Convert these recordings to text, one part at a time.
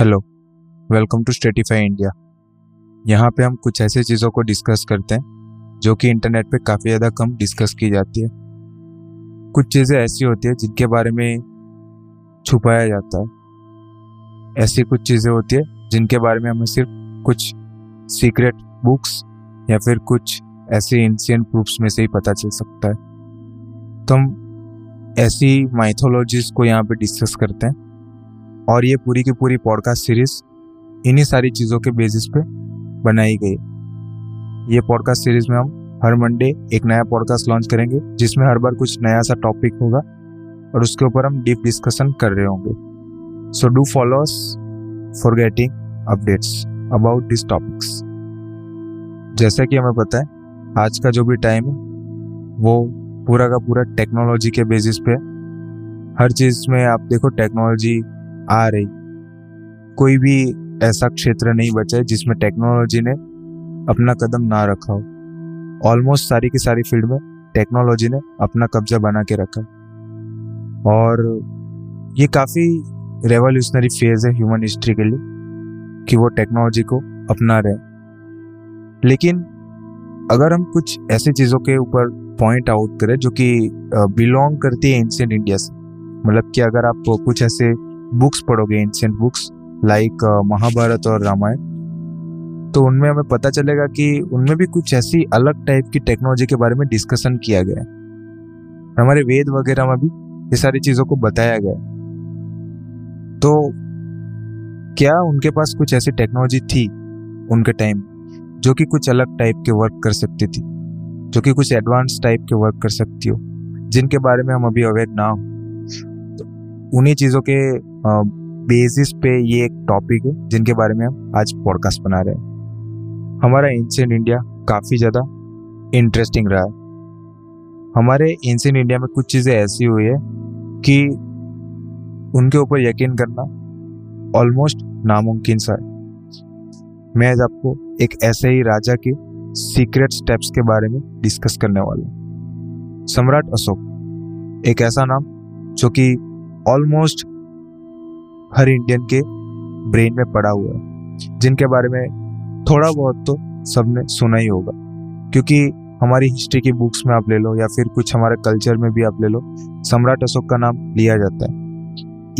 Hello welcome to Statify India यहाँ पे हम कुछ ऐसे चीज़ों को डिस्कस करते हैं, जो कि इंटरनेट पे काफ़ी ज़्यादा कम डिस्कस की जाती है। कुछ चीज़ें ऐसी होती है, जिनके बारे में छुपाया जाता है। ऐसी कुछ चीज़ें होती है, जिनके बारे में हमें सिर्फ़ कुछ सीक्रेट बुक्स या फिर कुछ ऐसे एंशियंट प्रूफ्स में से ही पता चल सकता है। तो हम ऐसी माइथोलॉजीज को यहाँ पे डिस्कस करते हैं। और ये पूरी की पूरी पॉडकास्ट सीरीज़ इन्हीं सारी चीज़ों के बेसिस पे बनाई गई ये पॉडकास्ट सीरीज़ में हम हर मंडे एक नया पॉडकास्ट लॉन्च करेंगे, जिसमें हर बार कुछ नया सा टॉपिक होगा और उसके ऊपर हम डीप डिस्कशन कर रहे होंगे। So do follow us for getting updates about this topics जैसा कि हमें पता है, आज का जो भी टाइम है, वो पूरा का पूरा टेक्नोलॉजी के बेसिस पे हर चीज़ में आप देखो टेक्नोलॉजी आ रही। कोई भी ऐसा क्षेत्र नहीं बचा है जिसमें टेक्नोलॉजी ने अपना कदम ना रखा हो। ऑलमोस्ट सारी की सारी फ़ील्ड में टेक्नोलॉजी ने अपना कब्जा बना के रखा। और ये काफ़ी रेवोल्यूशनरी फ़ेज़ है ह्यूमन हिस्ट्री के लिए कि वो टेक्नोलॉजी को अपना रहे। लेकिन अगर हम कुछ ऐसी चीज़ों के ऊपर पॉइंट आउट करें जो कि बिलोंग करती है एंशियंट इंडिया से मतलब कि अगर आप कुछ ऐसे बुक्स पढ़ोगे एंशियंट बुक्स लाइक महाभारत और रामायण तो उनमें हमें पता चलेगा कि उनमें भी कुछ ऐसी अलग टाइप की टेक्नोलॉजी के बारे में डिस्कशन किया गया है। हमारे वेद वगैरह में भी ये सारी चीज़ों को बताया गया तो क्या उनके पास कुछ ऐसी टेक्नोलॉजी थी उनके टाइम जो कि कुछ अलग टाइप के वर्क कर सकती थी, जो कि कुछ एडवांस टाइप के वर्क कर सकती हो, जिनके बारे में हम अभी अवेयर ना हो? उन्हीं चीज़ों के बेसिस पे ये एक टॉपिक है, जिनके बारे में हम आज पॉडकास्ट बना रहे हैं। हमारा एंशियंट इंडिया काफ़ी ज़्यादा इंटरेस्टिंग रहा है। हमारे एंशियंट इंडिया में कुछ चीज़ें ऐसी हुई है कि उनके ऊपर यकीन करना ऑलमोस्ट नामुमकिन सा है। मैं आज आपको एक ऐसे ही राजा के सीक्रेट स्टेप्स के बारे में डिस्कस करने वाला हूँ। सम्राट अशोक, एक ऐसा नाम जो कि ऑलमोस्ट हर इंडियन के ब्रेन में पड़ा हुआ है। जिनके बारे में थोड़ा बहुत तो सबने सुना ही होगा। क्योंकि हमारी हिस्ट्री की बुक्स में आप ले लो या फिर कुछ हमारे कल्चर में भी आप ले लो सम्राट अशोक का नाम लिया जाता है।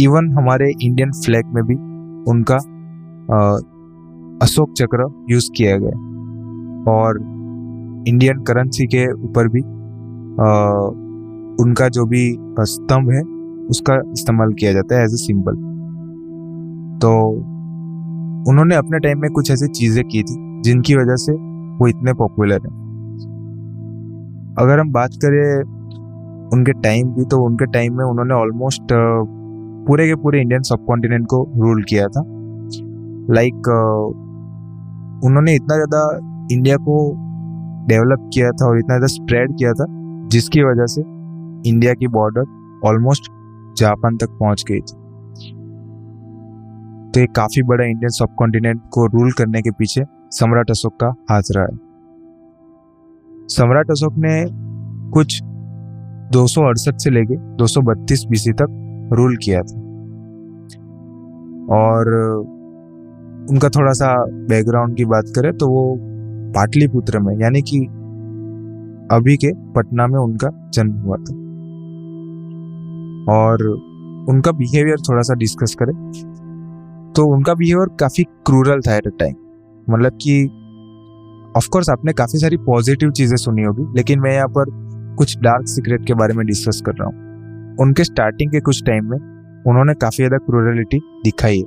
इवन हमारे इंडियन फ्लैग में भी उनका अशोक चक्र यूज़ किया गया और इंडियन करेंसी के ऊपर भी आ, उनका जो भी स्तंभ है उसका इस्तेमाल किया जाता है एज ए सिंबल तो उन्होंने अपने टाइम में कुछ ऐसी चीज़ें की थी जिनकी वजह से वो इतने पॉपुलर हैं। अगर हम बात करें उनके टाइम की तो उनके टाइम में उन्होंने ऑलमोस्ट पूरे के पूरे इंडियन सब कॉन्टिनेंट को रूल किया था। लाइक like, उन्होंने इतना ज़्यादा इंडिया को डेवलप किया था और इतना ज़्यादा स्प्रेड किया था जिसकी वजह से इंडिया की बॉर्डर ऑलमोस्ट जापान तक पहुँच गई थी। तो एक काफ़ी बड़ा इंडियन सब कॉन्टिनेंट को रूल करने के पीछे सम्राट अशोक का हाथ रहा है। सम्राट अशोक ने कुछ दो सौ अड़सठ से लेके 232 बीसी तक रूल किया था। और उनका थोड़ा सा बैकग्राउंड की बात करें तो वो पाटलिपुत्र में, यानी कि अभी के पटना में उनका जन्म हुआ था। और उनका बिहेवियर थोड़ा सा डिस्कस करें। तो उनका बिहेवियर काफ़ी क्रूरल था एट अ टाइम मतलब कि ऑफकोर्स आपने काफ़ी सारी पॉजिटिव चीज़ें सुनी होगी, लेकिन मैं यहाँ पर कुछ डार्क सीक्रेट के बारे में डिस्कस कर रहा हूँ। उनके स्टार्टिंग के कुछ टाइम में उन्होंने काफ़ी ज़्यादा क्रूरलिटी दिखाई है।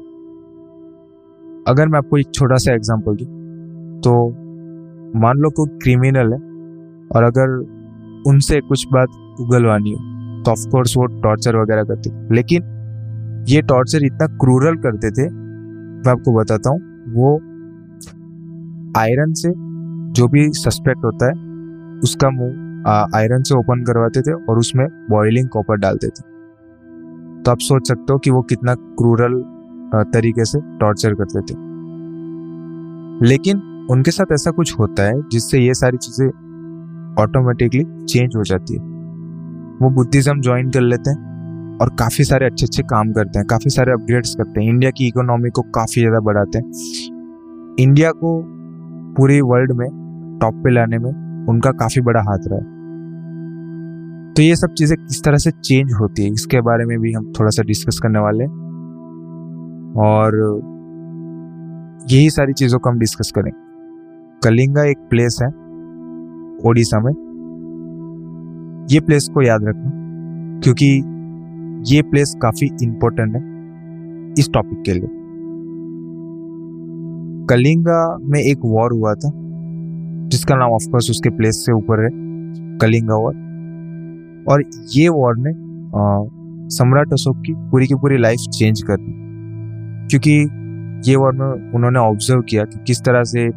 अगर मैं आपको एक छोटा सा एग्ज़ाम्पल दूँ तो मान लो कोई क्रिमिनल है, और अगर उनसे कुछ बात उगलवानी हो तो ऑफकोर्स वो टॉर्चर वगैरह करते लेकिन ये टॉर्चर इतना क्रूरल करते थे, मैं आपको बताता हूँ, वो आयरन से जो भी सस्पेक्ट होता है, उसका मुँह आयरन से ओपन करवाते थे और उसमें बॉइलिंग कॉपर डालते थे। तो आप सोच सकते हो कि वो कितना क्रूरल तरीके से टॉर्चर करते थे। लेकिन उनके साथ ऐसा कुछ होता है, जिससे ये सारी चीज़ें ऑटोमेटिकली चेंज हो जाती है। वो बुद्धिज्म ज्वाइन कर लेते हैं और काफ़ी सारे अच्छे अच्छे काम करते हैं, काफ़ी सारे अपग्रेड्स करते हैं। इंडिया की इकोनॉमी को काफ़ी ज़्यादा बढ़ाते हैं। इंडिया को पूरे वर्ल्ड में टॉप पे लाने में उनका काफ़ी बड़ा हाथ रहा है। तो ये सब चीज़ें किस तरह से चेंज होती है, इसके बारे में भी हम थोड़ा सा डिस्कस करने वाले और यही सारी चीज़ों को हम डिस्कस करें कलिंगा एक प्लेस है, ओडिशा में। ये प्लेस को याद रखना, क्योंकि ये प्लेस काफ़ी इंपॉर्टेंट है इस टॉपिक के लिए। कलिंगा में एक वॉर हुआ था, जिसका नाम ऑफकोर्स उसके प्लेस से ऊपर है, कलिंगा वॉर और ये वॉर ने सम्राट अशोक की पूरी की पूरी लाइफ चेंज कर दी, क्योंकि ये वॉर में उन्होंने ऑब्ज़र्व किया कि किस तरह से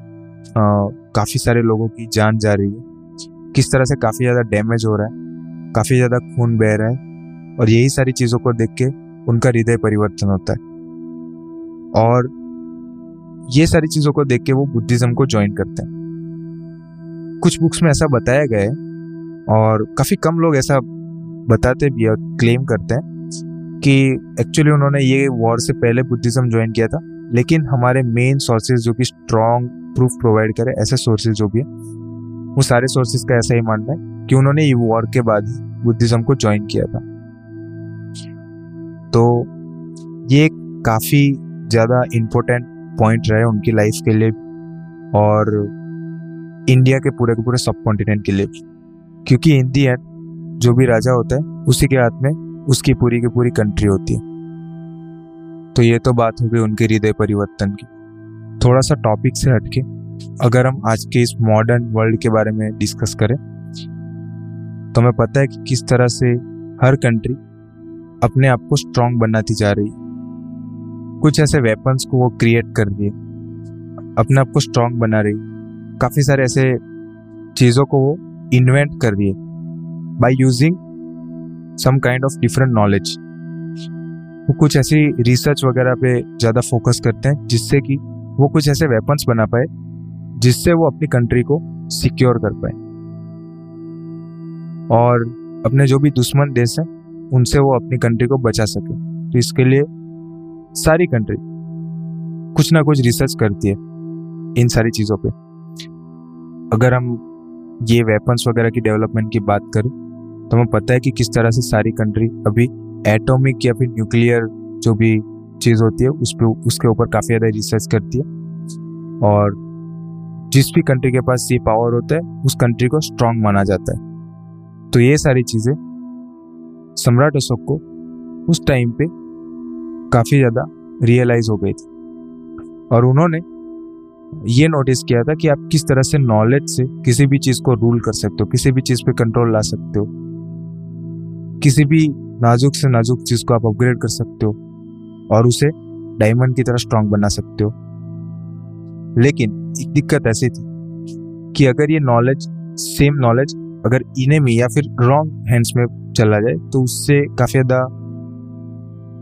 काफ़ी सारे लोगों की जान जा रही है, किस तरह से काफ़ी ज़्यादा डैमेज हो रहा है। काफ़ी ज़्यादा खून बह रहा है और यही सारी चीज़ों को देख के उनका हृदय परिवर्तन होता है। और ये सारी चीज़ों को देख के वो बुद्धिज्म को ज्वाइन करते हैं। कुछ बुक्स में ऐसा बताया गया है और काफ़ी कम लोग ऐसा बताते भी और क्लेम करते हैं कि एक्चुअली उन्होंने ये वॉर से पहले बुद्धिज्म ज्वाइन किया था, लेकिन हमारे मेन सोर्सेज जो कि स्ट्रॉन्ग प्रूफ प्रोवाइड करे, ऐसे सोर्सेज जो भी है, वो सारे सोर्सेज का ऐसा ही मानना है। कि उन्होंने वॉर के बाद ही बुद्धिज्म को ज्वाइन किया था। तो ये काफ़ी ज़्यादा इम्पोर्टेंट पॉइंट रहे उनकी लाइफ के लिए और इंडिया के पूरे के पूरे सब कॉन्टिनेंट के लिए। क्योंकि इन दी एंड जो भी राजा होता है, उसी के हाथ में उसकी पूरी की पूरी कंट्री होती है। तो ये तो बात हो गई उनके हृदय परिवर्तन की। थोड़ा सा टॉपिक से हटके अगर हम आज के इस मॉडर्न वर्ल्ड के बारे में डिस्कस करें तो हमें पता है कि किस तरह से हर कंट्री अपने आप को स्ट्रांग बनाती जा रही कुछ ऐसे वेपन्स को वो क्रिएट कर रही है, अपने आप को स्ट्रांग बना रही काफ़ी सारे ऐसे चीज़ों को वो इन्वेंट कर रही है by using some kind of different knowledge वो कुछ ऐसी रिसर्च वगैरह पे ज़्यादा फोकस करते हैं, जिससे कि वो कुछ ऐसे वेपन्स बना पाए, जिससे वो अपनी कंट्री को सिक्योर कर पाए। और अपने जो भी दुश्मन देश हैं, उनसे वो अपनी कंट्री को बचा सके। तो इसके लिए सारी कंट्री कुछ ना कुछ रिसर्च करती है इन सारी चीज़ों पे। अगर हम ये वेपन्स वगैरह की डेवलपमेंट की बात करें तो हमें पता है कि किस तरह से सारी कंट्री अभी एटॉमिक या फिर न्यूक्लियर जो भी चीज़ होती है, उस पर उसके ऊपर काफ़ी ज़्यादा रिसर्च करती है। और जिस भी कंट्री के पास ये पावर होता है, उस कंट्री को स्ट्रांग माना जाता है। तो ये सारी चीज़ें सम्राट अशोक को उस टाइम पे काफ़ी ज़्यादा रियलाइज़ हो गई थी। और उन्होंने ये नोटिस किया था कि आप किस तरह से नॉलेज से किसी भी चीज़ को रूल कर सकते हो, किसी भी चीज़ पे कंट्रोल ला सकते हो, किसी भी नाजुक से नाजुक चीज़ को आप अपग्रेड कर सकते हो और उसे डायमंड की तरह स्ट्रांग बना सकते हो। लेकिन एक दिक्कत ऐसी थी कि अगर ये नॉलेज सेम नॉलेज अगर इनेमी या फिर रॉन्ग हैंड्स में चला जाए तो उससे काफ़ी ज़्यादा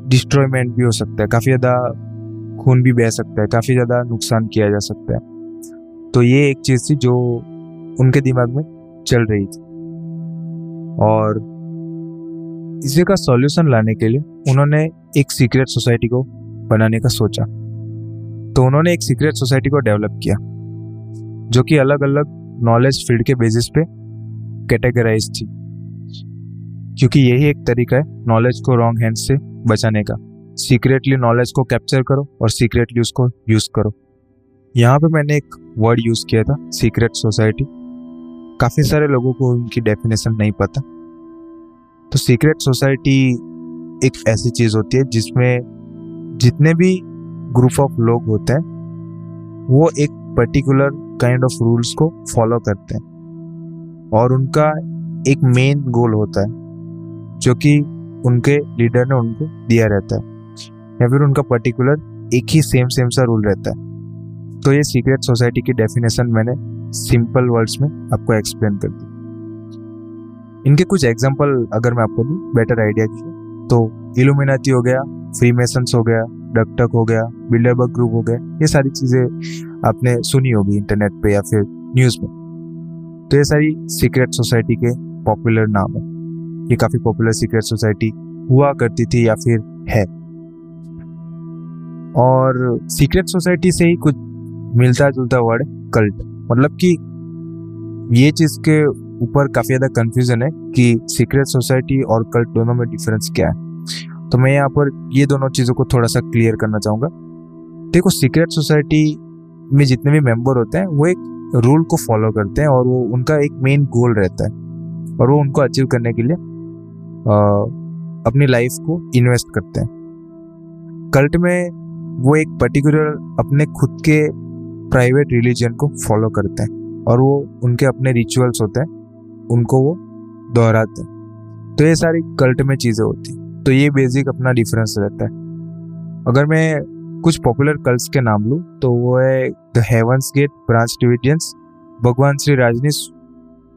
डिस्ट्रॉयमेंट भी हो सकता है, काफ़ी ज़्यादा खून भी बह सकता है, काफ़ी ज़्यादा नुकसान किया जा सकता है। तो ये एक चीज़ थी जो उनके दिमाग में चल रही थी। और इसी का सॉल्यूशन लाने के लिए उन्होंने एक सीक्रेट सोसाइटी को बनाने का सोचा। तो उन्होंने एक सीक्रेट सोसाइटी को डेवलप किया, जो कि अलग अलग नॉलेज फ़ील्ड के बेसिस पे कैटेगराइज थी। क्योंकि यही एक तरीका है नॉलेज को रॉन्ग हैंड से बचाने का। सीक्रेटली नॉलेज को कैप्चर करो और सीक्रेटली उसको यूज़ करो। यहाँ पे मैंने एक वर्ड यूज़ किया था सीक्रेट सोसाइटी काफ़ी सारे लोगों को उनकी डेफिनेशन नहीं पता। तो सीक्रेट सोसाइटी एक ऐसी चीज़ होती है जिसमें जितने भी ग्रुप ऑफ़ लोग होते हैं, वो एक पर्टिकुलर काइंड ऑफ़ रूल्स को फॉलो करते हैं। और उनका एक मेन गोल होता है, जो कि उनके लीडर ने उनको दिया रहता है। या फिर उनका पर्टिकुलर एक ही सेम सेम सा रूल रहता है। तो ये सीक्रेट सोसाइटी की डेफिनेशन मैंने सिंपल वर्ड्स में आपको एक्सप्लेन कर दी। इनके कुछ एग्ज़ाम्पल अगर मैं आपको दूँ बेटर आइडिया की तो इलुमिनाती हो गया फ्री हो गया डकटक हो गया बिल्डरबर्ग ग्रुप हो गया, ये सारी चीज़ें आपने सुनी होगी इंटरनेट पे या फिर न्यूज़ में। तो ये सारी सीक्रेट सोसाइटी के पॉपुलर नाम है। ये काफ़ी पॉपुलर सीक्रेट सोसाइटी हुआ करती थी या फिर है। और सीक्रेट सोसाइटी से ही कुछ मिलता जुलता वर्ड कल्ट मतलब कि ये चीज़ के ऊपर काफ़ी ज़्यादा कंफ्यूजन है कि सीक्रेट सोसाइटी और कल्ट दोनों में डिफरेंस क्या है। तो मैं यहाँ पर ये दोनों चीज़ों को थोड़ा सा क्लियर करना चाहूँगा। देखो सीक्रेट सोसाइटी में जितने भी मेंबर होते हैं, वो एक रूल को फॉलो करते हैं और वो उनका एक मेन गोल रहता है और वो उनको अचीव करने के लिए आ, अपनी लाइफ को इन्वेस्ट करते हैं। कल्ट में वो एक पर्टिकुलर अपने खुद के प्राइवेट रिलीजन को फॉलो करते हैं और वो उनके अपने रिचुअल्स होते हैं उनको वो दोहराते हैं। तो ये सारी कल्ट में चीज़ें होती तो ये बेसिक अपना डिफरेंस रहता है। अगर मैं कुछ पॉपुलर कल्ट्स के नाम लूँ तो वो है the heavens gate branch Davidians भगवान श्री राजनीश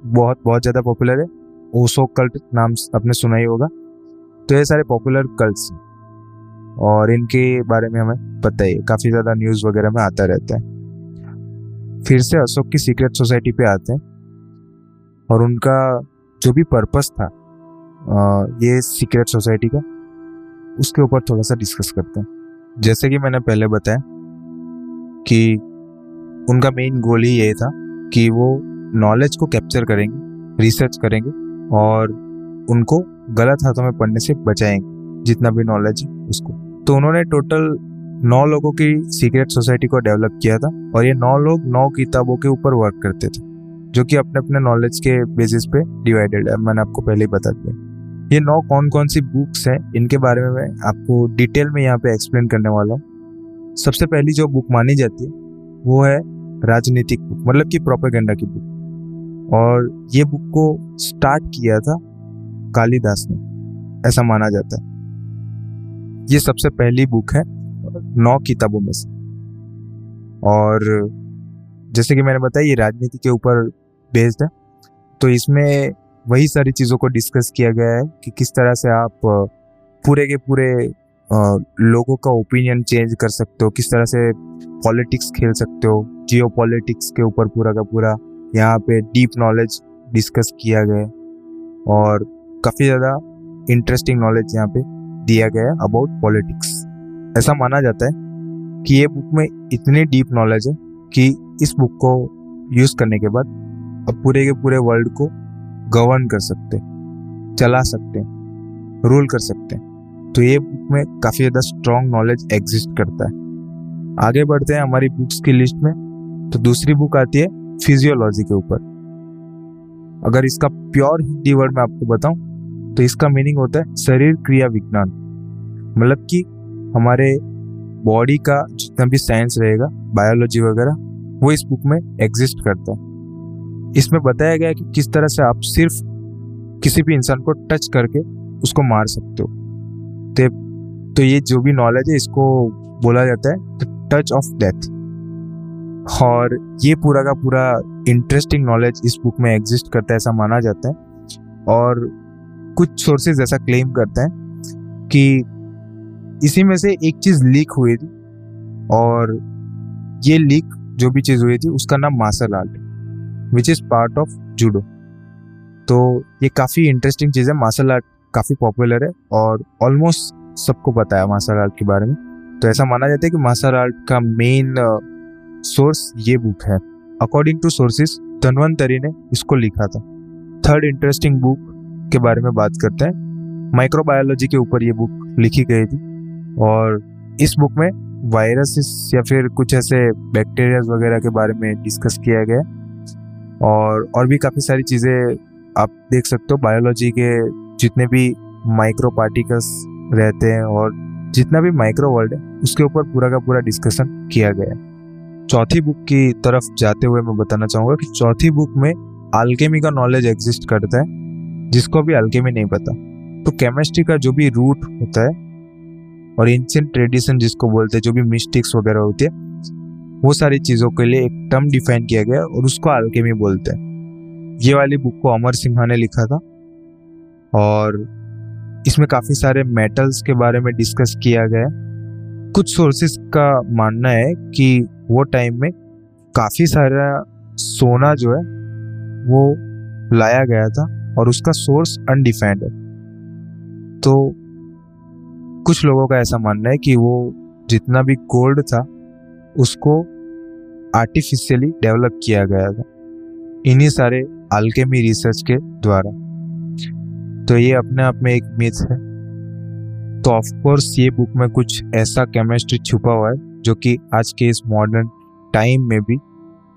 बहुत बहुत ज़्यादा पॉपुलर है। ओसो कल्ट नाम आपने सुना ही होगा। तो ये सारे पॉपुलर कल्ट्स हैं। और इनके बारे में हमें पता ही काफ़ी ज़्यादा न्यूज़ वगैरह में आता रहता है। फिर से अशोक की सीक्रेट सोसाइटी पे आते हैं। और उनका जो भी पर्पस था ये सीक्रेट सोसाइटी का, उसके ऊपर थोड़ा सा डिस्कस करते हैं। जैसे कि मैंने पहले बताया कि उनका मेन गोल ही ये था कि वो नॉलेज को कैप्चर करेंगे रिसर्च करेंगे और उनको गलत हाथों में पढ़ने से बचाएँगे, जितना भी नॉलेज है उसको। तो उन्होंने टोटल नौ लोगों की सीक्रेट सोसाइटी को डेवलप किया था और ये नौ लोग नौ किताबों के ऊपर वर्क करते थे, जो कि अपने अपने नॉलेज के बेसिस पे डिवाइडेड है। मैंने आपको पहले ही बता दिया। ये नौ कौन कौन सी बुक्स हैं? इनके बारे में मैं आपको डिटेल में यहाँ पे एक्सप्लेन करने वाला हूँ। सबसे पहली जो बुक मानी जाती है, वो है राजनीतिक बुक मतलब कि प्रोपेगेंडा की बुक और ये बुक को स्टार्ट किया था कालिदास ने, ऐसा माना जाता है। ये सबसे पहली बुक है, नौ किताबों में से। और जैसे कि मैंने बताया, ये राजनीति के ऊपर बेस्ड है। तो इसमें वही सारी चीज़ों को डिस्कस किया गया है कि किस तरह से आप पूरे के पूरे लोगों का ओपिनियन चेंज कर सकते हो, किस तरह से पॉलिटिक्स खेल सकते हो जियो पॉलिटिक्स के ऊपर पूरा का पूरा यहाँ पे डीप नॉलेज डिस्कस किया गया और काफ़ी ज़्यादा इंटरेस्टिंग नॉलेज यहाँ पे दिया गया है अबाउट पॉलिटिक्स ऐसा माना जाता है कि ये बुक में इतनी डीप नॉलेज है कि इस बुक को यूज़ करने के बाद अब पूरे के पूरे वर्ल्ड को गवर्न कर सकते, चला सकते रूल कर सकते। तो ये बुक में काफ़ी ज़्यादा स्ट्रॉन्ग नॉलेज एग्जिस्ट करता है। आगे बढ़ते हैं हमारी बुक्स की लिस्ट में तो दूसरी बुक आती है फिजियोलॉजी के ऊपर। अगर इसका प्योर हिंदी वर्ड मैं आपको बताऊँ तो इसका मीनिंग होता है शरीर क्रिया विज्ञान। मतलब कि हमारे बॉडी का जितना भी साइंस रहेगा बायोलॉजी वगैरह, वो इस बुक में एग्जिस्ट करता है। इसमें बताया गया कि किस तरह से आप सिर्फ़ किसी भी इंसान को टच करके उसको मार सकते हो। तो, तो ये जो भी नॉलेज है इसको बोला जाता है द टच ऑफ़ डेथ और ये पूरा का पूरा इंटरेस्टिंग नॉलेज इस बुक में एग्जिस्ट करता है ऐसा माना जाता है। और कुछ सोर्सेज ऐसा क्लेम करते हैं कि इसी में से एक चीज़ लीक हुई थी। और ये लीक जो भी चीज़ हुई थी उसका नाम martial art which is part of judo तो ये काफ़ी इंटरेस्टिंग चीज़ है। मार्शल आर्ट काफ़ी पॉपुलर है और ऑलमोस्ट सबको पता है मार्शल आर्ट के बारे में। तो ऐसा माना जाता है कि मार्शल आर्ट का मेन सोर्स ये बुक है। अकॉर्डिंग टू सोर्सेस धनवंतरी ने इसको लिखा था। थर्ड इंटरेस्टिंग बुक के बारे में बात करते हैं। माइक्रोबायोलॉजी के ऊपर ये बुक लिखी गई थी और इस बुक में वायरसेस या फिर कुछ ऐसे बैक्टीरिया वगैरह के बारे में डिस्कस किया गया और और भी काफ़ी सारी चीज़ें आप देख सकते हो। बायोलॉजी के जितने भी माइक्रो पार्टिकल्स रहते हैं और जितना भी माइक्रो वर्ल्ड है, उसके ऊपर पूरा का पूरा डिस्कशन किया गया है। चौथी बुक की तरफ़ जाते हुए मैं बताना चाहूँगा कि चौथी बुक में आल्केमी का नॉलेज एग्जिस्ट करता है, जिसको भी हल्के में नहीं पता। तो केमिस्ट्री का जो भी रूट होता है और एंशियंट ट्रेडिशन जिसको बोलते हैं, जो भी मिस्टिक्स वगैरह होती है वो सारी चीज़ों के लिए एक टर्म डिफाइन किया गया और उसको अल्केमी बोलते हैं। ये वाली बुक को अमर सिन्हा ने लिखा था और इसमें काफ़ी सारे मेटल्स के बारे में डिस्कस किया गया। कुछ सोर्सेस का मानना है कि वो टाइम में काफ़ी सारा सोना जो है, वो लाया गया था और उसका सोर्स अनडिफाइंड है। तो कुछ लोगों का ऐसा मानना है कि वो जितना भी गोल्ड था, उसको आर्टिफिशियली डेवलप किया गया था। इन्हीं सारे अल्केमी रिसर्च के द्वारा। तो ये अपने आप में एक मिथ है। तो ऑफ़ कोर्स ये बुक में कुछ ऐसा केमिस्ट्री छुपा हुआ है, जो कि आज के इस मॉडर्न टाइम में भी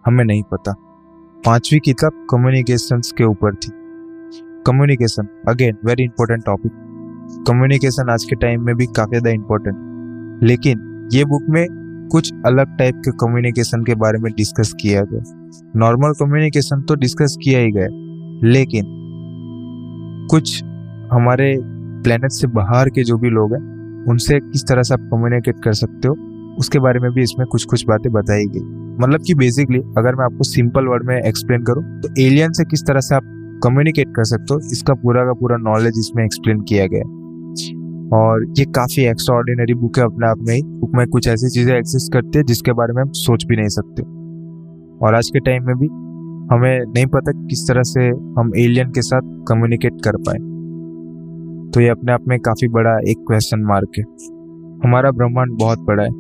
हमें नहीं पता। पांचवी किताब कम्युनिकेशन के ऊपर थी। Communication again very important topic communication आज के टाइम में भी काफ़ी ज़्यादा इम्पोर्टेंट लेकिन ये बुक में कुछ अलग टाइप के कम्युनिकेशन के बारे में डिस्कस किया गया। नॉर्मल कम्युनिकेशन तो डिस्कस किया ही गया, लेकिन कुछ हमारे प्लेनेट से बाहर के जो भी लोग हैं, उनसे किस तरह से आप कम्युनिकेट कर सकते हो, उसके बारे में भी इसमें कुछ कुछ बातें बताई गई। मतलब कि बेसिकली अगर मैं आपको सिंपल वर्ड में एक्सप्लेन करूँ तो एलियन से किस तरह से आप कम्युनिकेट कर सकते हो, इसका पूरा का पूरा नॉलेज इसमें एक्सप्लेन किया गया। और ये काफ़ी एक्स्ट्रा बुक है अपने आप में ही। बुक में कुछ ऐसी चीज़ें एग्जिस्ट करती है जिसके बारे में हम सोच भी नहीं सकते। और आज के टाइम में भी हमें नहीं पता किस तरह से हम एलियन के साथ कम्युनिकेट कर पाए। तो ये अपने आप में काफ़ी बड़ा एक क्वेश्चन मार्क है। हमारा ब्रह्मांड बहुत बड़ा है।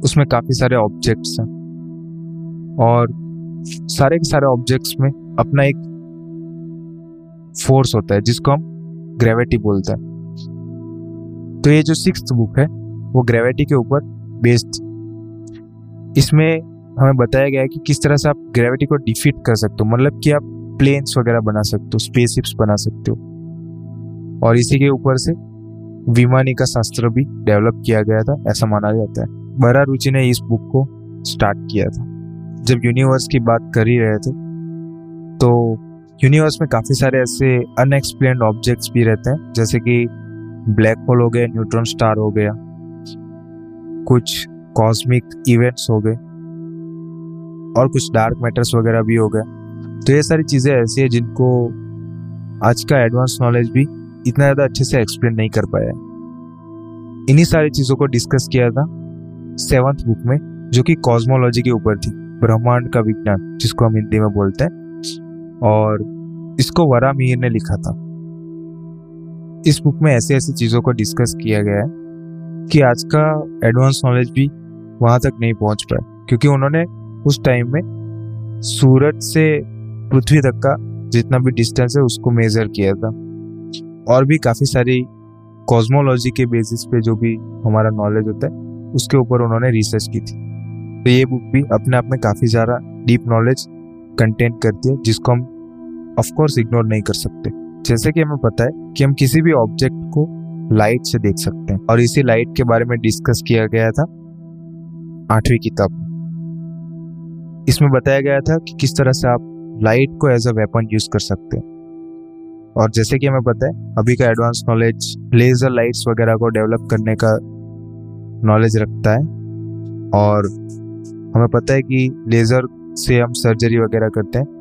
उसमें काफ़ी सारे ऑब्जेक्ट्स हैं। और सारे के सारे ऑब्जेक्ट्स में अपना एक फोर्स होता है जिसको हम ग्रेविटी बोलते हैं। तो ये जो सिक्स बुक है, वो ग्रेविटी के ऊपर बेस्ड इसमें हमें बताया गया है कि किस तरह से आप ग्रेविटी को डिफीट कर सकते हो मतलब कि आप प्लेन्स वगैरह बना सकते हो स्पेसशिप्स बना सकते हो। और इसी के ऊपर से विमानी का शास्त्र भी डेवलप किया गया था, ऐसा माना जाता है। बरा रुचि ने इस बुक को स्टार्ट किया था। जब यूनिवर्स की बात कर ही रहे थे तो यूनिवर्स में काफ़ी सारे ऐसे अनएक्सप्लेन ऑब्जेक्ट्स भी रहते हैं, जैसे कि ब्लैक होल हो गया न्यूट्रॉन स्टार हो गया, कुछ कॉस्मिक इवेंट्स हो गए, और कुछ डार्क मैटर्स वगैरह भी हो गए। तो ये सारी चीज़ें ऐसी है जिनको आज का एडवांस नॉलेज भी इतना ज़्यादा अच्छे से एक्सप्लेन नहीं कर पाया है। इन्हीं सारी चीज़ों को डिस्कस किया था सेवन्थ बुक में, जो कि कॉस्मोलॉजी के ऊपर थी, ब्रह्मांड का विज्ञान, जिसको हम हिंदी में बोलते हैं, और इसको वरा मीर ने लिखा था। इस बुक में ऐसी ऐसी चीज़ों को डिस्कस किया गया है कि आज का एडवांस नॉलेज भी वहाँ तक नहीं पहुँच पाया, क्योंकि उन्होंने उस टाइम में सूरज से पृथ्वी तक का जितना भी डिस्टेंस है उसको मेजर किया था। और भी काफ़ी सारी कॉस्मोलॉजी के बेसिस पे जो भी हमारा नॉलेज होता है, उसके ऊपर उन्होंने रिसर्च की थी। तो ये बुक भी अपने आप में काफ़ी ज़्यादा डीप नॉलेज कंटेंट करती है, जिसको हम ऑफकोर्स इग्नोर नहीं कर सकते। जैसे कि हमें पता है कि हम किसी भी ऑब्जेक्ट को लाइट से देख सकते हैं। और इसी लाइट के बारे में डिस्कस किया गया था आठवीं किताब इसमें बताया गया था कि किस तरह से आप लाइट को एज अ वेपन यूज़ कर सकते हैं। और जैसे कि हमें पता है, अभी का एडवांस नॉलेज लेजर लाइट्स वगैरह को डेवलप करने का नॉलेज रखता है। और हमें पता है कि लेज़र से हम सर्जरी वगैरह करते हैं।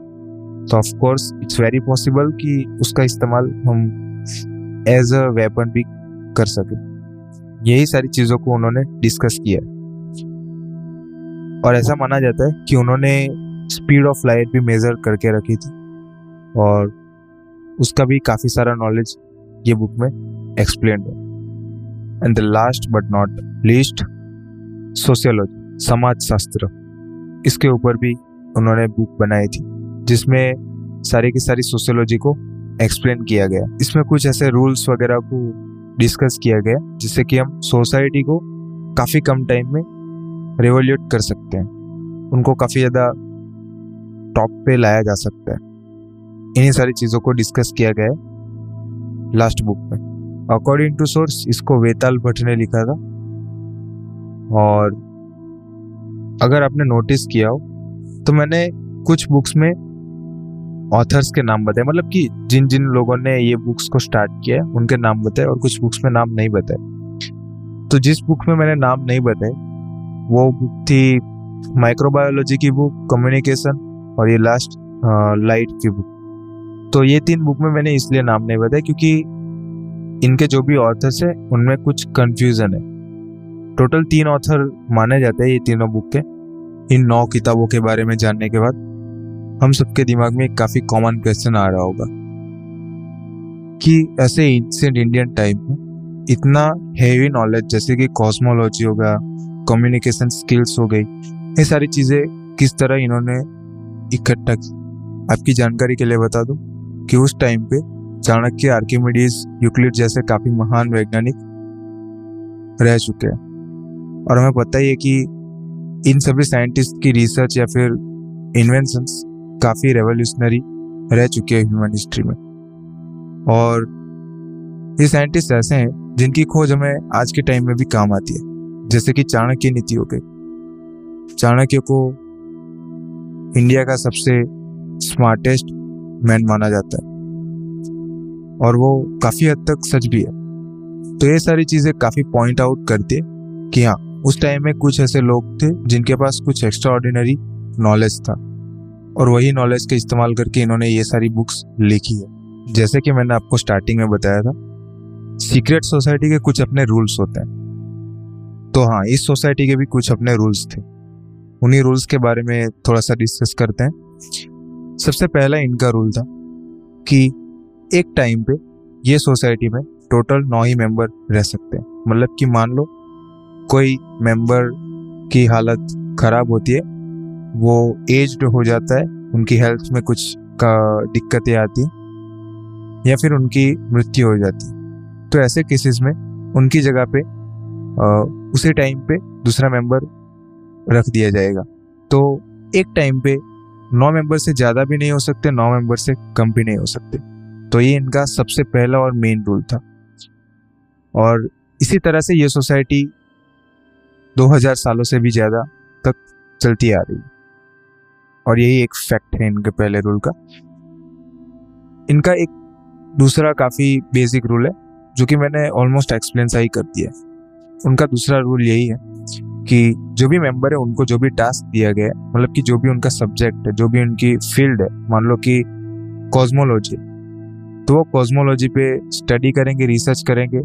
तो of course it's very possible कि उसका इस्तेमाल हम एज अ वेपन भी कर सकें। यही सारी चीज़ों को उन्होंने डिस्कस किया और ऐसा माना जाता है कि उन्होंने स्पीड ऑफ़ लाइट भी मेज़र करके रखी थी। और उसका भी काफ़ी सारा नॉलेज ये बुक में एक्सप्लेन है। And the last but not least sociology समाज शास्त्र इसके ऊपर भी उन्होंने बुक बनाई थी। जिसमें सारी की सारी सोशियोलॉजी को एक्सप्लेन किया गया। इसमें कुछ ऐसे रूल्स वगैरह को डिस्कस किया गया, जिससे कि हम सोसाइटी को काफ़ी कम टाइम में रिवोल्यूट कर सकते हैं। उनको काफ़ी ज़्यादा टॉप पे लाया जा सकता है। इन्हीं सारी चीज़ों को डिस्कस किया गया है लास्ट बुक में। अकॉर्डिंग टू सोर्स इसको वेताल भट्ट ने लिखा था। और अगर आपने नोटिस किया हो तो मैंने कुछ बुक्स में ऑथर्स के नाम बताए। मतलब कि जिन जिन लोगों ने ये बुक्स को स्टार्ट किया है, उनके नाम बताए और कुछ बुक्स में नाम नहीं बताए। तो जिस बुक में मैंने नाम नहीं बताए, वो बुक थी माइक्रोबायोलॉजी की बुक कम्युनिकेशन और ये लास्ट लाइट की बुक तो ये तीन बुक में मैंने इसलिए नाम नहीं बताया क्योंकि इनके जो भी ऑथर्स है, उनमें कुछ कन्फ्यूज़न है। टोटल तीन ऑथर माने जाते हैं ये तीनों बुक के, इन नौ किताबों के बारे में जानने के बाद। हम सबके दिमाग में काफ़ी कॉमन क्वेश्चन आ रहा होगा कि ऐसे एंशियंट इंडियन टाइम में इतना हेवी नॉलेज जैसे कि कॉस्मोलॉजी हो गया कम्युनिकेशन स्किल्स हो गई, ये सारी चीज़ें किस तरह इन्होंने इकट्ठा की? आपकी जानकारी के लिए बता दूँ कि उस टाइम पे चाणक्य आर्किमिडीज यूक्लिड जैसे काफ़ी महान वैज्ञानिक रह चुके हैं। और हमें पता ही है कि इन सभी साइंटिस्ट की रिसर्च या फिर इन्वेंशंस काफ़ी रेवोल्यूशनरी रह चुके हैं ह्यूमन हिस्ट्री में। और ये साइंटिस्ट ऐसे हैं जिनकी खोज हमें आज के टाइम में भी काम आती है। जैसे कि चाणक्य नीति हो गई चाणक्य को इंडिया का सबसे स्मार्टेस्ट मैन माना जाता है। और वो काफ़ी हद तक सच भी है। तो ये सारी चीज़ें काफ़ी पॉइंट आउट करती है कि हाँ उस टाइम में कुछ ऐसे लोग थे जिनके पास कुछ एक्स्ट्रा ऑर्डिनरी नॉलेज था। और वही नॉलेज का इस्तेमाल करके इन्होंने ये सारी बुक्स लिखी है। जैसे कि मैंने आपको स्टार्टिंग में बताया था सीक्रेट सोसाइटी के कुछ अपने रूल्स होते हैं। तो हाँ इस सोसाइटी के भी कुछ अपने रूल्स थे। उन्हीं रूल्स के बारे में थोड़ा सा डिस्कस करते हैं। सबसे पहला इनका रूल था कि एक टाइम पे ये सोसाइटी में टोटल नौ ही मेंबर रह सकते हैं। मतलब कि मान लो, कोई मेंबर की हालत खराब होती है वो एज्ड हो जाता है, उनकी हेल्थ में कुछ का दिक्कतें आती या फिर उनकी मृत्यु हो जाती तो ऐसे केसेस में उनकी जगह पे उसी टाइम पे दूसरा मेंबर रख दिया जाएगा। तो एक टाइम पे नौ मेंबर से ज़्यादा भी नहीं हो सकते, नौ मेंबर से कम भी नहीं हो सकते। तो ये इनका सबसे पहला और मेन रूल था। और इसी तरह से ये सोसाइटी 2000 सालों से भी ज़्यादा तक चलती आ रही है। और यही एक फैक्ट है इनके पहले रूल का। इनका एक दूसरा काफ़ी बेसिक रूल है, जो कि मैंने ऑलमोस्ट एक्सप्लेन सही कर दिया है। उनका दूसरा रूल यही है कि जो भी मेंबर है, उनको जो भी टास्क दिया गया है मतलब कि जो भी उनका सब्जेक्ट है, जो भी उनकी फ़ील्ड है, मान लो कि कॉस्मोलॉजी तो वो कॉस्मोलॉजी पे स्टडी करेंगे रिसर्च करेंगे,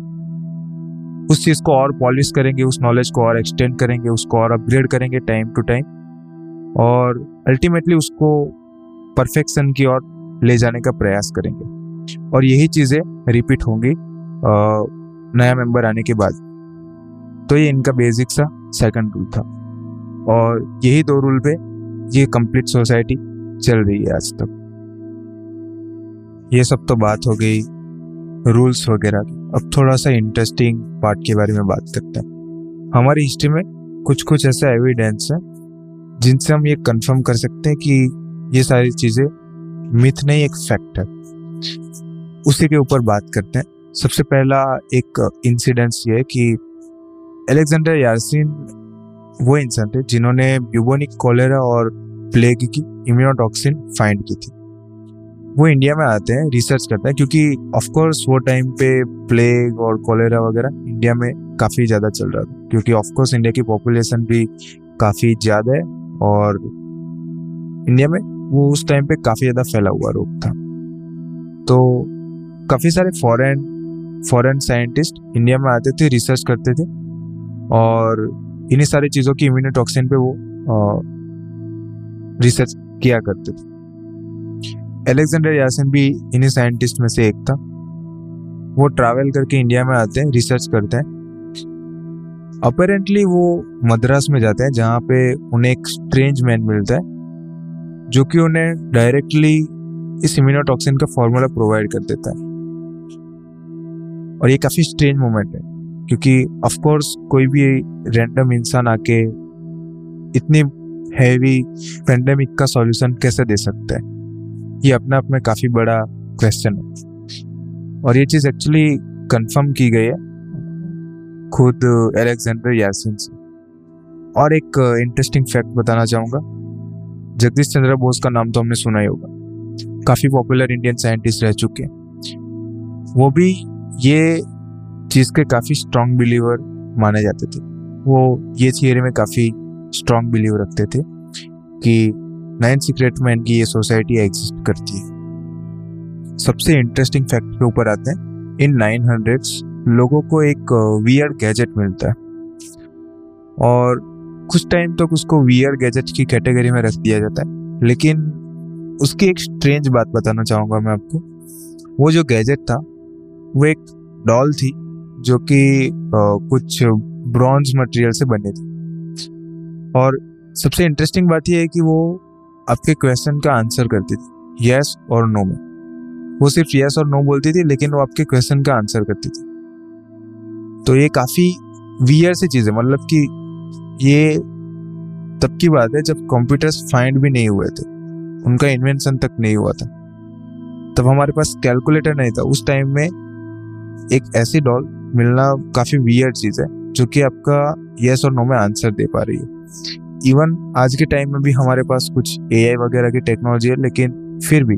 उस चीज़ को और पॉलिश करेंगे, उस नॉलेज को और एक्सटेंड करेंगे, उसको और अपग्रेड करेंगे टाइम टू टाइम और अल्टीमेटली उसको परफेक्शन की ओर ले जाने का प्रयास करेंगे। और यही चीज़ें रिपीट होंगी नया मेंबर आने के बाद। तो ये इनका बेसिक सा सेकंड रूल था। और यही दो रूल पे ये कंप्लीट सोसाइटी चल रही है आज तक। ये सब तो बात हो गई रूल्स वगैरह की। अब थोड़ा सा इंटरेस्टिंग पार्ट के बारे में बात करते हैं। हमारी हिस्ट्री में कुछ कुछ ऐसे एविडेंस है जिनसे हम ये कंफर्म कर सकते हैं कि ये सारी चीज़ें मिथ नहीं, एक फैक्ट है। उसी के ऊपर बात करते हैं। सबसे पहला एक इंसिडेंस ये है कि एलेक्जेंडर यारसिन वो इंसान थे जिन्होंने ब्यूबोनिक कोलेरा और प्लेग की इम्यूनोटॉक्सिन फाइंड की थी। वो इंडिया में आते हैं रिसर्च करते हैं क्योंकि ऑफ़ कोर्स वो टाइम पे प्लेग और कॉलेरा वगैरह इंडिया में काफ़ी ज़्यादा चल रहा था क्योंकि ऑफ़ कोर्स इंडिया की पॉपुलेशन भी काफ़ी ज़्यादा है। और इंडिया में वो उस टाइम पे काफ़ी ज़्यादा फैला हुआ रोग था। तो काफ़ी सारे फॉरेन फॉरेन साइंटिस्ट इंडिया में आते थे रिसर्च करते थे और इन्हीं सारी चीज़ों की इम्यूनोटॉक्सिन पे वो रिसर्च किया करते थे। एलेक्जेंडर यासिन भी इन्हीं साइंटिस्ट में से एक था। वो ट्रैवल करके इंडिया में आते हैं रिसर्च करते हैं। अपेरेंटली वो मद्रास में जाते हैं, जहाँ पे उन्हें एक स्ट्रेंज मैन मिलता है, जो कि उन्हें डायरेक्टली इस इम्यूनोटॉक्सिन का फॉर्मूला प्रोवाइड कर देता है। और ये काफ़ी स्ट्रेंज मोमेंट है, क्योंकि ऑफ़ कोर्स कोई भी रैंडम इंसान आके इतनी हैवी पेंडेमिक का सॉल्यूशन कैसे दे सकता है? ये अपने आप में काफ़ी बड़ा क्वेश्चन है। और ये चीज़ एक्चुअली कंफर्म की गई है। खुद एलेक्जेंडर यासिन से। और एक इंटरेस्टिंग फैक्ट बताना चाहूँगा। जगदीश चंद्र बोस का नाम तो हमने सुना ही होगा। काफ़ी पॉपुलर इंडियन साइंटिस्ट रह चुके हैं। वो भी ये चीज़ के काफ़ी स्ट्रॉन्ग बिलीवर माने जाते थे। वो ये थियरी में काफ़ी स्ट्रॉन्ग बिलीव रखते थे कि नाइन सीक्रेट मैन की ये सोसाइटी एग्जिस्ट करती है। सबसे इंटरेस्टिंग फैक्ट के ऊपर आते हैं। इन नाइन हंड्रेड्स लोगों को एक वियर गैजेट मिलता है। और कुछ टाइम तक तो उसको वियर गैजेट की कैटेगरी में रख दिया जाता है। लेकिन उसकी एक स्ट्रेंज बात बताना चाहूँगा मैं आपको। वो जो गैजेट था, वो एक डॉल थी, जो कि कुछ ब्रॉन्ज मटेरियल से बने थे। और सबसे इंटरेस्टिंग बात यह है कि वो आपके क्वेश्चन का आंसर करती थी यस और नो में। वो सिर्फ़ यस और नो बोलती थी, लेकिन वो आपके क्वेश्चन का आंसर करती थी। तो ये काफ़ी वियर सी चीज़ है। मतलब कि ये तब की बात है जब कंप्यूटर्स फाइंड भी नहीं हुए थे। उनका इन्वेंशन तक नहीं हुआ था। तब हमारे पास कैलकुलेटर नहीं था। उस टाइम में एक ऐसी डॉल मिलना काफ़ी वियर चीज़ है, जो कि आपका यस और नो में आंसर दे पा रही है। इवन आज के टाइम में भी हमारे पास कुछ एआई वगैरह की टेक्नोलॉजी है, लेकिन फिर भी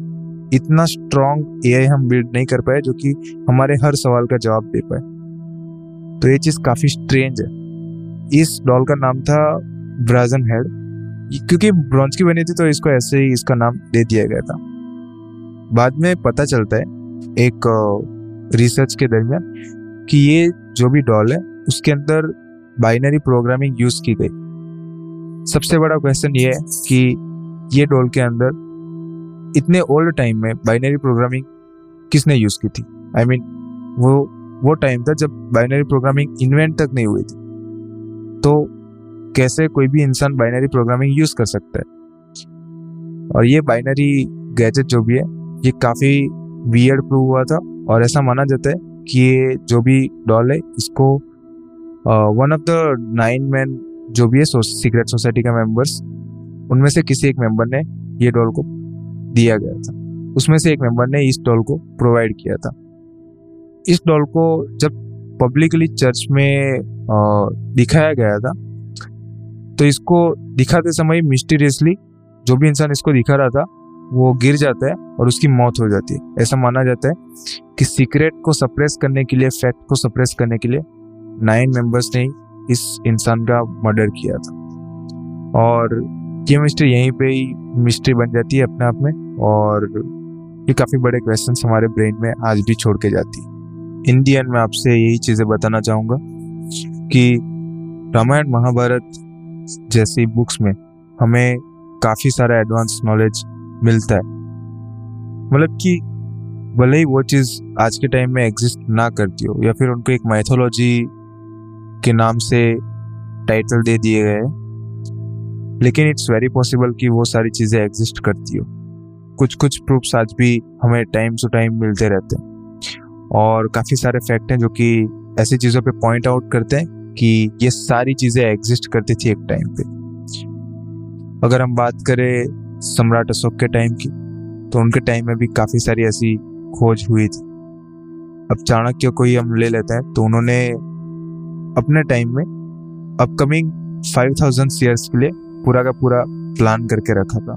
इतना स्ट्रॉन्ग ए हम बिल्ड नहीं कर पाए, जो कि हमारे हर सवाल का जवाब दे पाए। तो ये चीज़ काफ़ी स्ट्रेंज है। इस डॉल का नाम था ब्राजन हेड क्योंकि ब्रॉन्ज की बनी थी तो इसको ऐसे ही इसका नाम दे दिया गया था। बाद में पता चलता है एक रिसर्च के दरमियान कि ये जो भी डॉल है उसके अंदर बाइनरी प्रोग्रामिंग यूज़ की गई। सबसे बड़ा क्वेश्चन ये है कि ये डॉल के अंदर इतने ओल्ड टाइम में बाइनरी प्रोग्रामिंग किसने यूज़ की थी? आई I मीन mean, वो वो टाइम था जब बाइनरी प्रोग्रामिंग इन्वेंट तक नहीं हुई थी। तो कैसे कोई भी इंसान बाइनरी प्रोग्रामिंग यूज़ कर सकता है? और ये बाइनरी गैजेट जो भी है, ये काफ़ी वियर्ड प्रूव हुआ था और ऐसा माना जाता है कि ये जो भी डॉल है, इसको one of the nine man जो भी है सीक्रेट सोसाइटी का मेंबर्स उनमें से किसी एक मेंबर ने ये डॉल को दिया गया था। उसमें से एक मेंबर ने इस डॉल को प्रोवाइड किया था। इस डॉल को जब पब्लिकली चर्च में दिखाया गया था तो इसको दिखाते समय मिस्टीरियसली जो भी इंसान इसको दिखा रहा था, वो गिर जाता है और उसकी मौत हो जाती है। ऐसा माना जाता है कि सीक्रेट को सप्रेस करने के लिए फैक्ट को सप्रेस करने के लिए नाइन मेंबर्स ने इस इंसान का मर्डर किया था। और ये मिस्ट्री यहीं पे ही मिस्ट्री बन जाती है अपने आप में और ये काफ़ी बड़े क्वेश्चन हमारे ब्रेन में आज भी छोड़ के जाती है। इंडियन में आपसे यही चीज़ें बताना चाहूँगा कि रामायण महाभारत जैसी बुक्स में हमें काफ़ी सारा एडवांस नॉलेज मिलता है। मतलब कि भले ही वो चीज़ आज के टाइम में एग्जिस्ट ना करती हो, या फिर उनको एक मैथोलॉजी के नाम से टाइटल दे दिए गए लेकिन इट्स वेरी पॉसिबल कि वो सारी चीज़ें एग्जिस्ट करती हो। कुछ कुछ प्रूफ्स आज भी हमें टाइम टू टाइम मिलते रहते हैं। और काफ़ी सारे फैक्ट हैं जो कि ऐसी चीज़ों पे पॉइंट आउट करते हैं कि ये सारी चीज़ें एग्जिस्ट करती थी एक टाइम पे। अगर हम बात करें सम्राट अशोक के टाइम की तो उनके टाइम में भी काफ़ी सारी ऐसी खोज हुई थी। अब चाणक्य को ही हम ले लेते हैं तो उन्होंने अपने टाइम में अपकमिंग फाइव थाउज़ेंड ईयर्स के लिए पूरा का पूरा प्लान करके रखा था।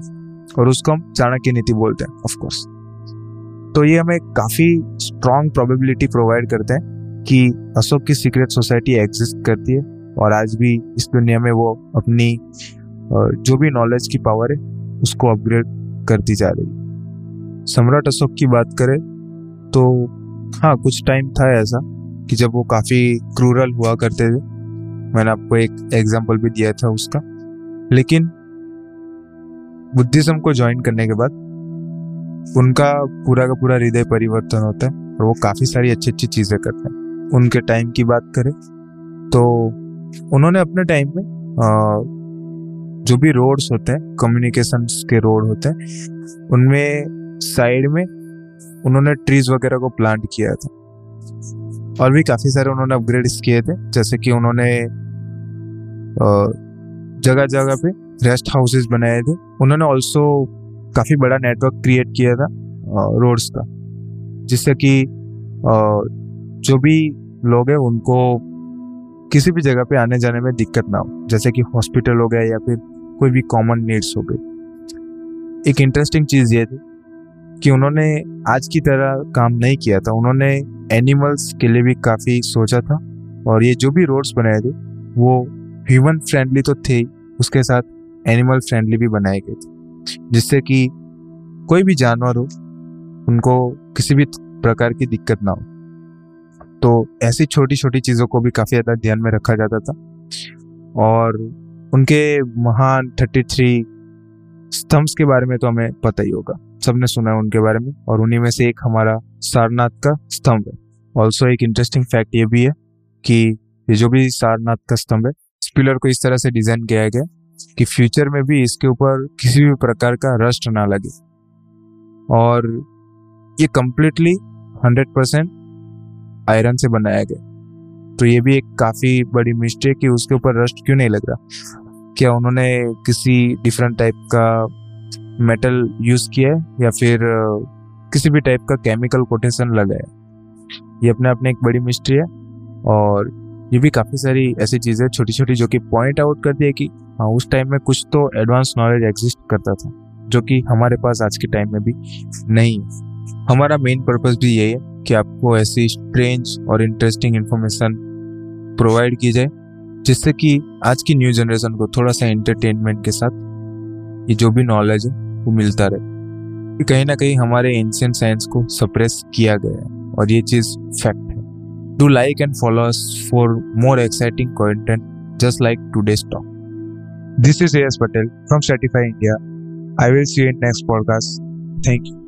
और उसको हम चाणक्य नीति बोलते हैं ऑफ़ कोर्स तो ये हमें काफ़ी स्ट्रॉन्ग प्रोबेबिलिटी प्रोवाइड करते हैं कि अशोक की सीक्रेट सोसाइटी एग्जिस्ट करती है और आज भी इस दुनिया में वो अपनी जो भी नॉलेज की पावर है, उसको अपग्रेड करती जा रही सम्राट अशोक की बात करें तो हाँ कुछ टाइम था ऐसा कि जब वो काफ़ी क्रूरल हुआ करते थे। मैंने आपको एक एग्ज़ाम्पल भी दिया था उसका। लेकिन बुद्धिज्म को ज्वाइन करने के बाद उनका पूरा का पूरा हृदय परिवर्तन होता है और वो काफ़ी सारी अच्छी अच्छी चीज़ें करते हैं। उनके टाइम की बात करें तो उन्होंने अपने टाइम में जो भी रोड्स होते हैं कम्युनिकेशन के रोड होते हैं, उनमें साइड में उन्होंने ट्रीज वगैरह को प्लांट किया था। और भी काफ़ी सारे उन्होंने अपग्रेड्स किए थे, जैसे कि उन्होंने जगह जगह पे रेस्ट हाउसेस बनाए थे। उन्होंने ऑल्सो काफ़ी बड़ा नेटवर्क क्रिएट किया था रोड्स का। जिससे कि जो भी लोग हैं उनको किसी भी जगह पे आने जाने में दिक्कत ना हो। जैसे कि हॉस्पिटल हो गया या फिर कोई भी कॉमन नीड्स हो गई। एक इंटरेस्टिंग चीज़ ये थी कि उन्होंने आज की तरह काम नहीं किया था। उन्होंने एनिमल्स के लिए भी काफ़ी सोचा था और ये जो भी रोड्स बनाए थे, वो ह्यूमन फ्रेंडली तो थे उसके साथ एनिमल फ्रेंडली भी बनाए गए थे। जिससे कि कोई भी जानवर हो, उनको किसी भी प्रकार की दिक्कत ना हो। तो ऐसी छोटी छोटी चीज़ों को भी काफ़ी ज़्यादा ध्यान में रखा जाता था। और उनके महान थर्टी थ्री स्तंभ के बारे में तो हमें पता ही होगा। सबने सुना है उनके बारे में और उन्हीं में से एक हमारा सारनाथ का स्तंभ है। ऑल्सो एक इंटरेस्टिंग फैक्ट ये भी है कि ये जो भी सारनाथ का स्तंभ है इस पिलर को इस तरह से डिज़ाइन किया गया कि फ्यूचर में भी इसके ऊपर किसी भी प्रकार का रस्ट ना लगे। और ये कम्प्लीटली हंड्रेड परसेंट आयरन से बनाया गया। तो ये भी एक काफ़ी बड़ी मिस्टेक कि उसके ऊपर रस्ट क्यों नहीं लग रहा? क्या उन्होंने किसी डिफरेंट टाइप का मेटल यूज़ किया है? या फिर किसी भी टाइप का केमिकल कोटेशन लगाया ये अपने में एक बड़ी मिस्ट्री है और ये भी काफ़ी सारी ऐसी चीज़ें छोटी छोटी जो कि पॉइंट आउट करती है कि हाँ उस टाइम में कुछ तो एडवांस नॉलेज एग्जिस्ट करता था, जो कि हमारे पास आज के टाइम में भी नहीं हमारा मेन पर्पज़ भी यही है कि आपको ऐसी स्ट्रेंज और इंटरेस्टिंग इन्फॉर्मेशन प्रोवाइड की जाए, जिससे कि आज की न्यू जनरेशन को थोड़ा सा एंटरटेनमेंट के साथ ये जो भी नॉलेज है, वो मिलता रहे। कहीं ना कहीं हमारे एंशियंट साइंस को सप्रेस किया गया है, और ये चीज़ fact Do like and follow us for more exciting content just like today's talk. This is AS Patel from Certify India. I will see you in next podcast. Thank you.